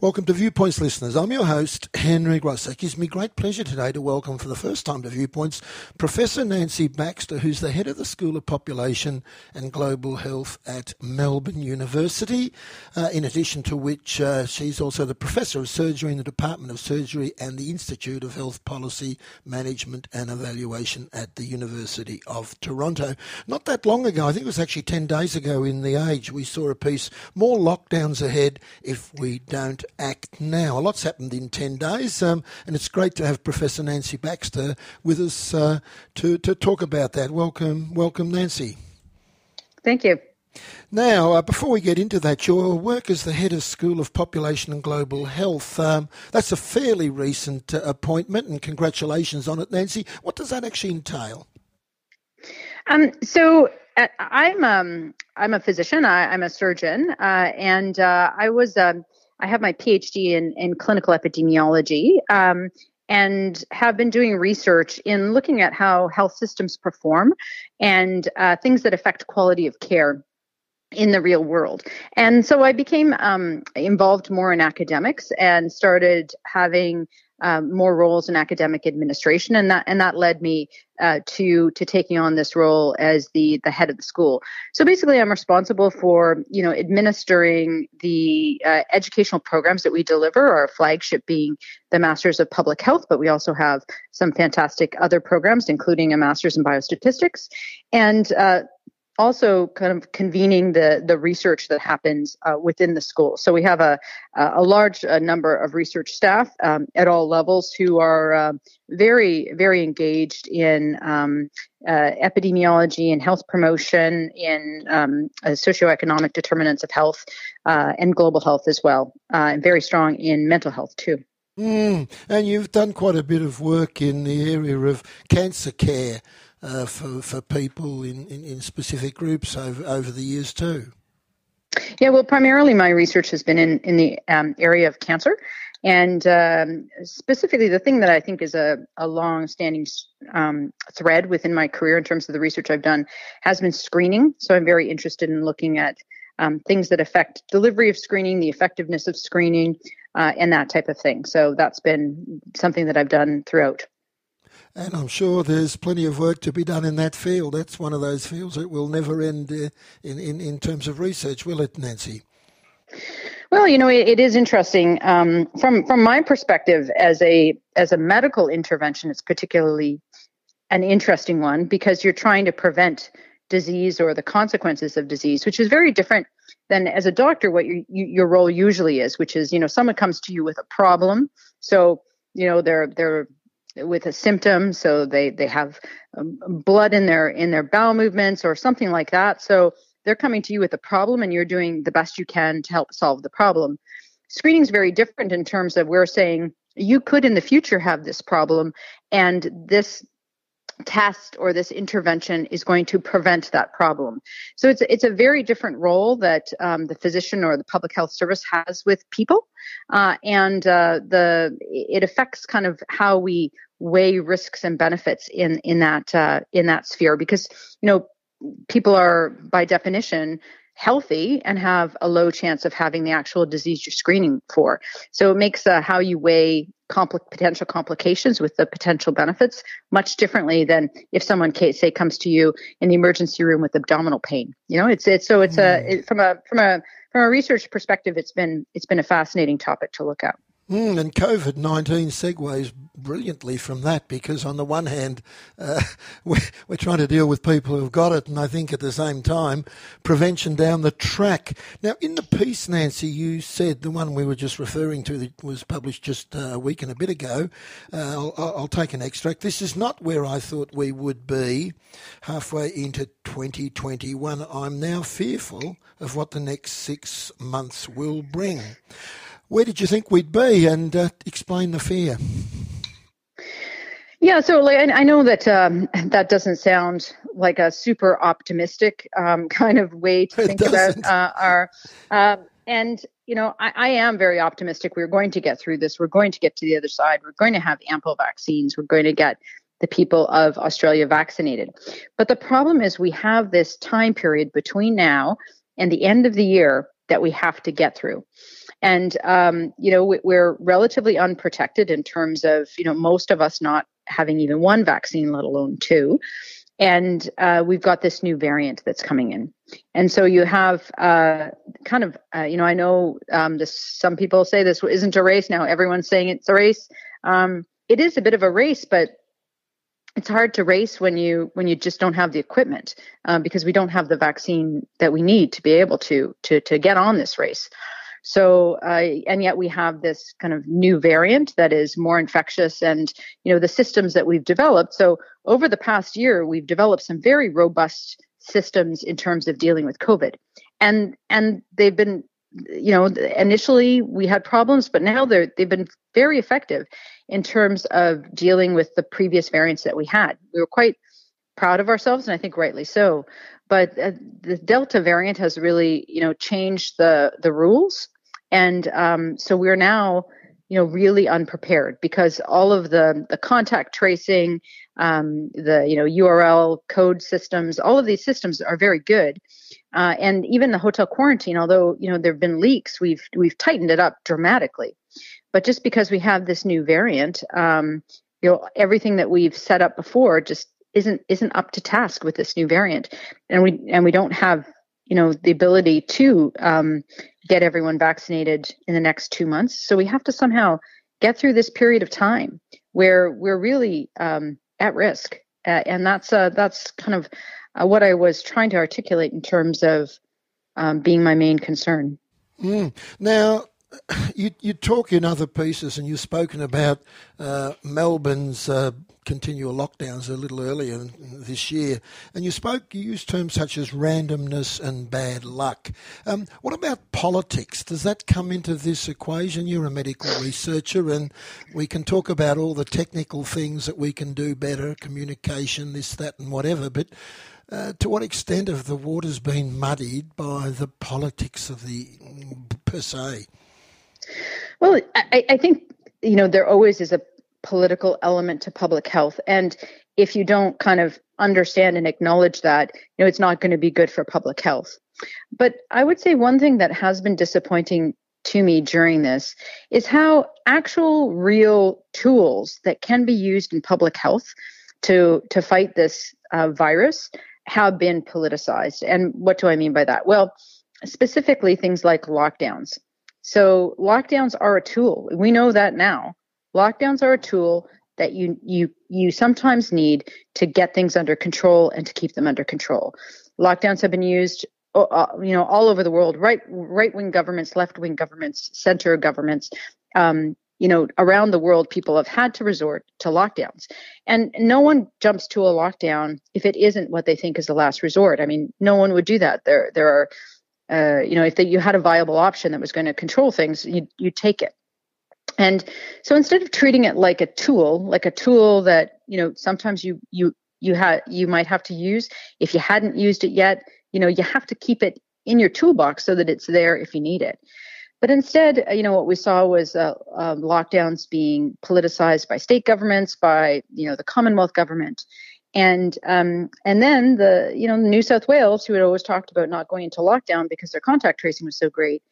Welcome to Viewpoints, listeners. I'm your host, Henry Gross. It gives me great pleasure today to welcome for the first time to Viewpoints Professor Nancy Baxter, who's the head of the School of Population and Global Health at Melbourne University, uh, in addition to which uh, she's also the Professor of Surgery in the Department of Surgery and the Institute of Health Policy, Management and Evaluation at the University of Toronto. Not that long ago, I think it was actually 10 days ago in The Age, we saw a piece, More Lockdowns Ahead If We Don't act now. A lot's happened in 10 days, um, and it's great to have Professor Nancy Baxter with us uh, to, to talk about that. Welcome, welcome, Nancy. Thank you. Now, uh, before we get into that, your work as the head of School of Population and Global Health, um, that's a fairly recent uh, appointment, and congratulations on it, Nancy. What does that actually entail? Um, so, uh, I'm um, I'm a physician. I, am a surgeon, uh, and uh, I was um, I have my PhD in, in clinical epidemiology um, and have been doing research in looking at how health systems perform and uh, things that affect quality of care in the real world. And so I became um, involved more in academics and started having um, more roles in academic administration, and that and that led me uh, to to taking on this role as the the head of the school. So basically, I'm responsible for you know administering the uh, educational programs that we deliver. Our flagship being the Masters of Public Health, but we also have some fantastic other programs, including a Masters in Biostatistics, and uh, also kind of convening the the research that happens uh, within the school. So we have a a large uh, number of research staff um, at all levels who are uh, very very engaged in um, uh, epidemiology and health promotion, in um, uh, socioeconomic determinants of health uh, and global health as well, and very strong in mental health too. Mm, and you've done quite a bit of work in the area of cancer care uh, for, for people in, in, in, specific groups over, over the years too? Yeah, well, primarily my research has been in, in the um, area of cancer. And um, specifically, the thing that I think is a, a long standing um, thread within my career in terms of the research I've done has been screening. So I'm very interested in looking at um, things that affect delivery of screening, the effectiveness of screening, uh, and that type of thing. So that's been something that I've done throughout. And I'm sure there's plenty of work to be done in that field. That's one of those fields that will never end uh, in, in, in terms of research, will it, Nancy? Well, you know, it, it is interesting um, from from my perspective as a as a medical intervention. It's particularly an interesting one because you're trying to prevent disease or the consequences of disease, which is very different than as a doctor what your your role usually is, which is you know someone comes to you with a problem, so you know they're they're with a symptom so they they have um, blood in their in their bowel movements or something like that. So they're coming to you with a problem and you're doing the best you can to help solve the problem. Screening is very different in terms of we're saying you could in the future have this problem and this test or this intervention is going to prevent that problem. So it's it's a very different role that um, the physician or the public health service has with people, uh, and uh, the it affects kind of how we weigh risks and benefits in in that uh, in that sphere because you know people are by definition healthy and have a low chance of having the actual disease you're screening for. So it makes uh, how you weigh compl- potential complications with the potential benefits much differently than if someone, say, comes to you in the emergency room with abdominal pain. You know, it's it's so it's mm. a it, from a from a from a research perspective, it's been it's been a fascinating topic to look at. Mm, and COVID 19 segues brilliantly from that because, on the one hand, uh, we're, we're, trying to deal with people who've got it, and I think at the same time, prevention down the track. Now, in the piece, Nancy, you said the one we were just referring to that was published just uh, a week and a bit ago. Uh, I'll, I'll take an extract. This is not where I thought we would be halfway into 2021. I'm now fearful of what the next six months will bring. Where did you think we'd be? And uh, explain the fear. Yeah, so like, I know that um, that doesn't sound like a super optimistic um, kind of way to think about uh, our. Um, and you know, I, I, am very optimistic. We're going to get through this. We're going to get to the other side. We're going to have ample vaccines. We're going to get the people of Australia vaccinated. But the problem is, we have this time period between now and the end of the year that we have to get through. And, um, you know, we're relatively unprotected in terms of, you know, most of us not having even one vaccine, let alone two. And uh, we've got this new variant that's coming in. And so you have uh, kind of, uh, you know, I know um, this, some people say this isn't a race now. Everyone's saying it's a race. Um, it is a bit of a race, but it's hard to race when you when you just don't have the equipment um, because we don't have the vaccine that we need to be able to to to get on this race. So, uh, and yet we have this kind of new variant that is more infectious, and you know the systems that we've developed. So, over the past year, we've developed some very robust systems in terms of dealing with COVID, and and they've been, you know, initially we had problems, but now they're they've been very effective in terms of dealing with the previous variants that we had. We were quite proud of ourselves, and I think rightly so. But uh, the Delta variant has really, you know, changed the the rules, and um, so we're now, you know, really unprepared because all of the the contact tracing, um, the you know QR code systems, all of these systems are very good, uh, and even the hotel quarantine. Although you know there have been leaks, we've we've tightened it up dramatically. But just because we have this new variant, um, you know, everything that we've set up before just isn't isn't up to task with this new variant, and we and we don't have you know the ability to um, get everyone vaccinated in the next two months. So we have to somehow get through this period of time where we're really um, at risk, uh, and that's uh, that's kind of uh, what I was trying to articulate in terms of um, being my main concern. Mm. Now, you, you talk in other pieces, and you've spoken about uh, Melbourne's uh, continual lockdowns a little earlier this year, and you spoke, you used terms such as randomness and bad luck. Um, what about politics? Does that come into this equation? You're a medical researcher, and we can talk about all the technical things that we can do better, communication, this, that, and whatever, but uh, to what extent have the waters been muddied by the politics of the per se? Well, I, I think you know there always is a political element to public health, and if you don't kind of understand and acknowledge that, you know, it's not going to be good for public health. But I would say one thing that has been disappointing to me during this is how actual real tools that can be used in public health to to fight this uh, virus have been politicized. And what do I mean by that? Well, specifically things like lockdowns. So lockdowns are a tool. We know that now. Lockdowns are a tool that you you you sometimes need to get things under control and to keep them under control. Lockdowns have been used uh, uh you know all over the world right right wing governments left wing governments center governments um, you know around the world people have had to resort to lockdowns and no one jumps to a lockdown if it isn't what they think is the last resort i mean no one would do that there there are uh, you know, if the, you had a viable option that was going to control things, you you take it. And so instead of treating it like a tool, like a tool that you know sometimes you you you had you might have to use if you hadn't used it yet, you know, you have to keep it in your toolbox so that it's there if you need it. But instead, uh, you know, what we saw was uh, um, lockdowns being politicized by state governments, by you know the Commonwealth government, and um, and then the you know New South Wales, who had always talked about not going into lockdown because their contact tracing was so great,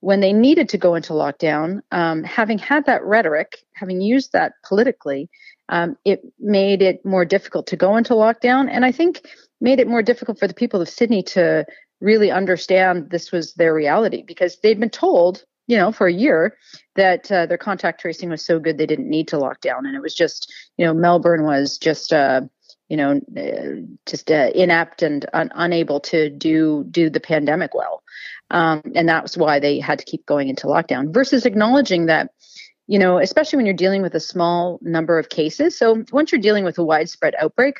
when they needed to go into lockdown, um, having had that rhetoric, having used that politically, um, it made it more difficult to go into lockdown, and I think made it more difficult for the people of Sydney to really understand this was their reality because they'd been told you know, for a year that uh, their contact tracing was so good they didn't need to lock down. And it was just, you know, Melbourne was just, uh, you know, uh, just uh, inept and un- unable to do do the pandemic well, um, and that was why they had to keep going into lockdown. Versus acknowledging that, you know, especially when you're dealing with a small number of cases. So once you're dealing with a widespread outbreak,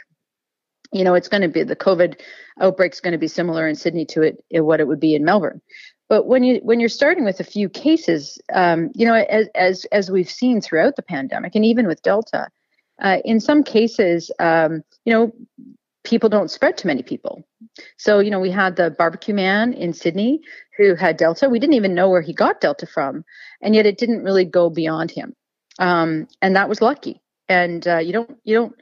you know, it's going to be the COVID outbreak is going to be similar in Sydney to it what it would be in Melbourne. But when you when you're starting with a few cases, um, you know, as as as we've seen throughout the pandemic, and even with Delta, uh, in some cases, um, you know, people don't spread to many people. So, you know, we had the barbecue man in Sydney who had Delta. We didn't even know where he got Delta from, and yet it didn't really go beyond him. Um, and that was lucky. And uh, you don't, you don't,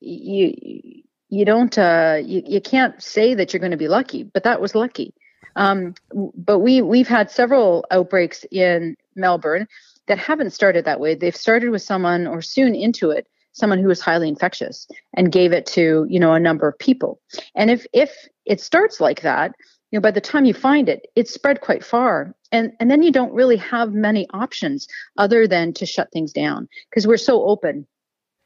you, you don't, uh, you, you can't say that you're going to be lucky, but that was lucky. Um, but we we've had several outbreaks in Melbourne that haven't started that way. They've started with someone or soon into it someone who was highly infectious and gave it to you know a number of people. And if if it starts like that, you know by the time you find it, it's spread quite far. And and then you don't really have many options other than to shut things down because we're so open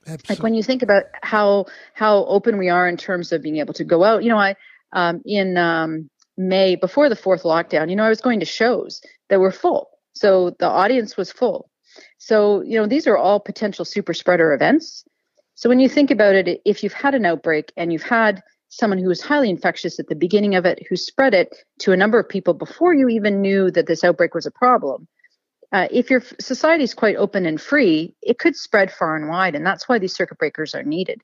Absolutely. Like when you think about how how open we are in terms of being able to go out, you know, I um, in um, May before the fourth lockdown, you know, I was going to shows that were full, so the audience was full. So you know, these are all potential super spreader events. So when you think about it, if you've had an outbreak and you've had someone who was highly infectious at the beginning of it, who spread it to a number of people before you even knew that this outbreak was a problem, uh, if your society is quite open and free, it could spread far and wide, and that's why these circuit breakers are needed.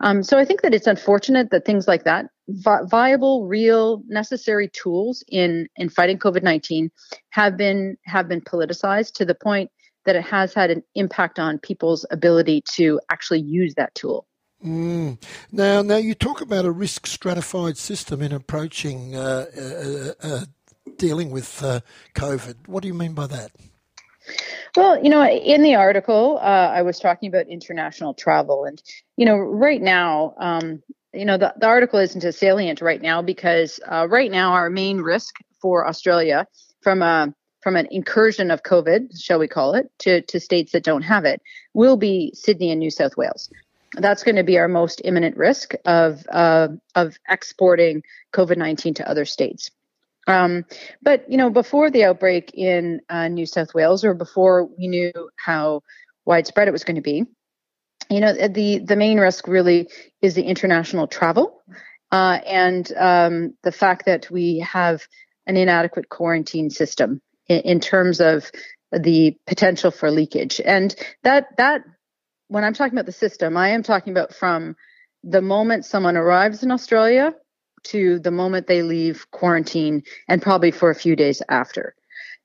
Um, so I think that it's unfortunate that things like that, vi- viable, real, necessary tools in in fighting COVID nineteen, have been have been politicized to the point that it has had an impact on people's ability to actually use that tool. Mm. Now, now you talk about a risk stratified system in approaching uh, uh, uh, dealing with uh, COVID. What do you mean by that? Well, you know, in the article, uh, I was talking about international travel, and you know, right now, um, you know, the, the article isn't as salient right now because uh, right now our main risk for Australia from a from an incursion of COVID, shall we call it, to, to states that don't have it, will be Sydney and New South Wales. That's going to be our most imminent risk of uh, of exporting COVID nineteen to other states. Um, but you know, before the outbreak in uh, New South Wales, or before we knew how widespread it was going to be, you know, the the main risk really is the international travel uh, and um, the fact that we have an inadequate quarantine system in, in terms of the potential for leakage, and that that when I'm talking about the system, I am talking about from the moment someone arrives in Australia to the moment they leave quarantine and probably for a few days after.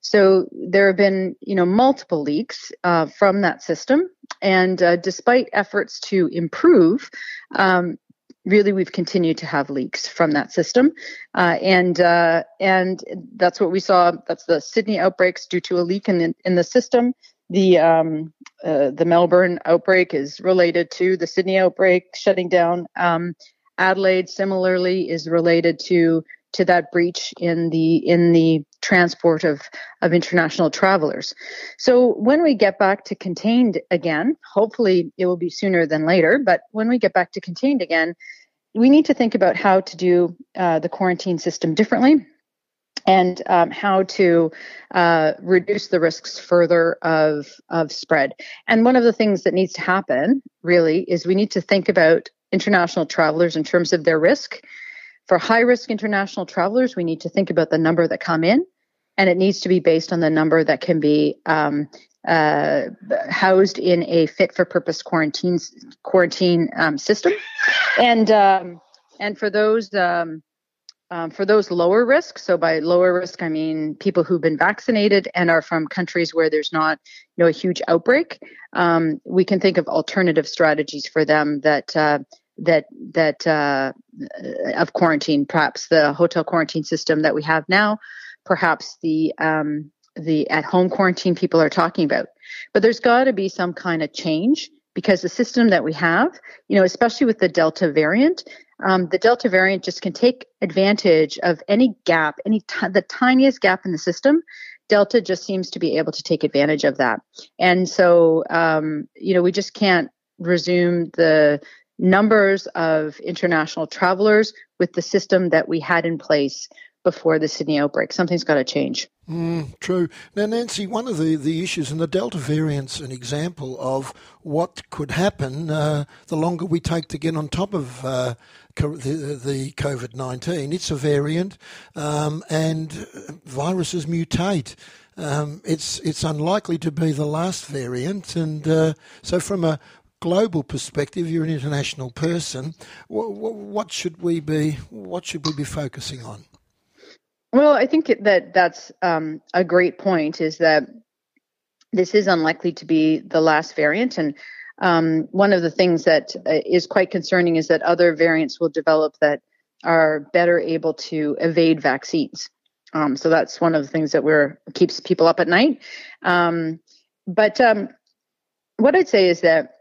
So there have been, you know, multiple leaks uh, from that system, and uh, despite efforts to improve, um, really we've continued to have leaks from that system, uh, and uh, and that's what we saw. That's the Sydney outbreaks due to a leak in the in the system. The um, uh, the Melbourne outbreak is related to the Sydney outbreak shutting down um, Adelaide similarly is related to to that breach in the in the transport of of international travelers. So when we get back to contained again, hopefully it will be sooner than later, but when we get back to contained again, we need to think about how to do uh, the quarantine system differently and um, how to uh, reduce the risks further of, of spread. And one of the things that needs to happen really is we need to think about international travelers in terms of their risk. For high risk international travelers, we need to think about the number that come in, and it needs to be based on the number that can be um, uh, housed in a fit for purpose quarantine quarantine um, system. And um, and for those um, um, for those lower risk, so by lower risk I mean people who've been vaccinated and are from countries where there's not you know a huge outbreak, um, we can think of alternative strategies for them that uh, that that uh, of quarantine, perhaps the hotel quarantine system that we have now, perhaps the um, the at home quarantine people are talking about. But there's got to be some kind of change because the system that we have, you know, especially with the Delta variant, um, the Delta variant just can take advantage of any gap, any t- the tiniest gap in the system. Delta just seems to be able to take advantage of that, and so um, you know we just can't resume the numbers of international travelers with the system that we had in place before the Sydney outbreak. Something's got to change. Mm, true. Now, Nancy, one of the, the issues, and the Delta variant's an example of what could happen uh, the longer we take to get on top of uh, the, the COVID 19. It's a variant, um, and viruses mutate. Um, it's it's unlikely to be the last variant, and uh, so from a global perspective, you're an international person. What, what, should we be? What should we be focusing on? Well, I think that that's um, a great point. Is that this is unlikely to be the last variant, and um, one of the things that uh, quite concerning is that other variants will develop that are better able to evade vaccines. Um, so that's one of the things that we're keeps people up at night. Um, but um, what I'd say is that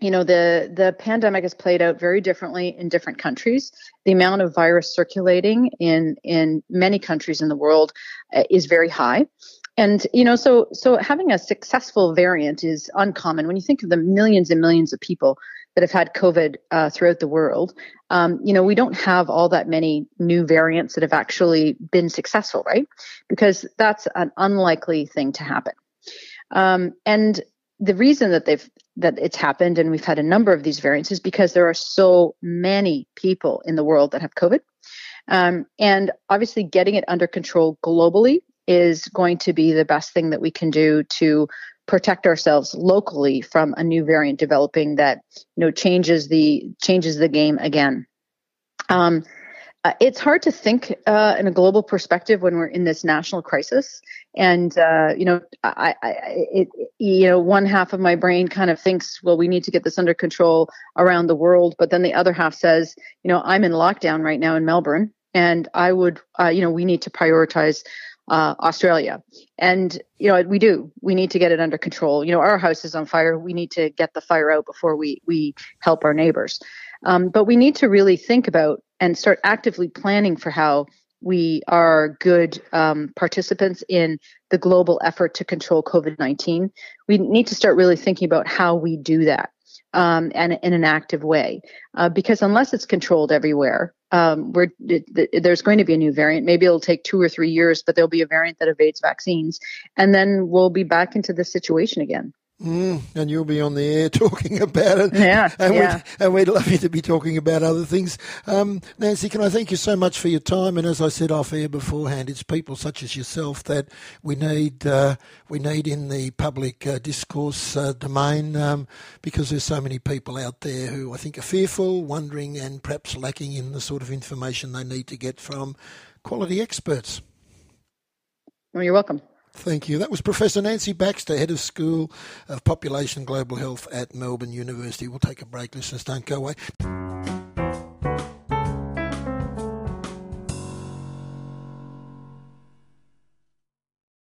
you know the the pandemic has played out very differently in different countries. The amount of virus circulating in in many countries in the world uh, is very high. And you know so so having a successful variant is uncommon. When you think of the millions and millions of people that have had covid uh, throughout the world um, you know we don't have all that many new variants that have actually been successful right? Because that's an unlikely thing to happen. Um, and the reason that they've that it's happened and we've had a number of these variants is because there are so many people in the world that have COVID. Um, and obviously, getting it under control globally is going to be the best thing that we can do to protect ourselves locally from a new variant developing that you know changes the changes the game again. Um, uh, it's hard to think uh, in a global perspective when we're in this national crisis. And uh, you know, I, I it, you know, one half of my brain kind of thinks, well, we need to get this under control around the world, but then the other half says, you know, I'm in lockdown right now in Melbourne, and I would, uh, you know, we need to prioritize uh, Australia. And, you know, we do. We need to get it under control. You know, our house is on fire. We need to get the fire out before we, we help our neighbors. Um, but we need to really think about and start actively planning for how we are good um, participants in the global effort to control COVID 19. We need to start really thinking about how we do that um, and in an active way. Uh, because unless it's controlled everywhere, um, we're, there's going to be a new variant. Maybe it'll take two or three years, but there'll be a variant that evades vaccines. And then we'll be back into this situation again. Mm, and you'll be on the air talking about it. Yeah, and, yeah. We'd, and we'd love you to be talking about other things. Um, Nancy, can I thank you so much for your time? And as I said off air beforehand, it's people such as yourself that we need uh, we need in the public uh, discourse uh, domain um, because there's so many people out there who I think are fearful, wondering, and perhaps lacking in the sort of information they need to get from quality experts. Well, you're welcome. Thank you. That was Professor Nancy Baxter, Head of School of Population Global Health at Melbourne University. We'll take a break. Listeners, don't go away.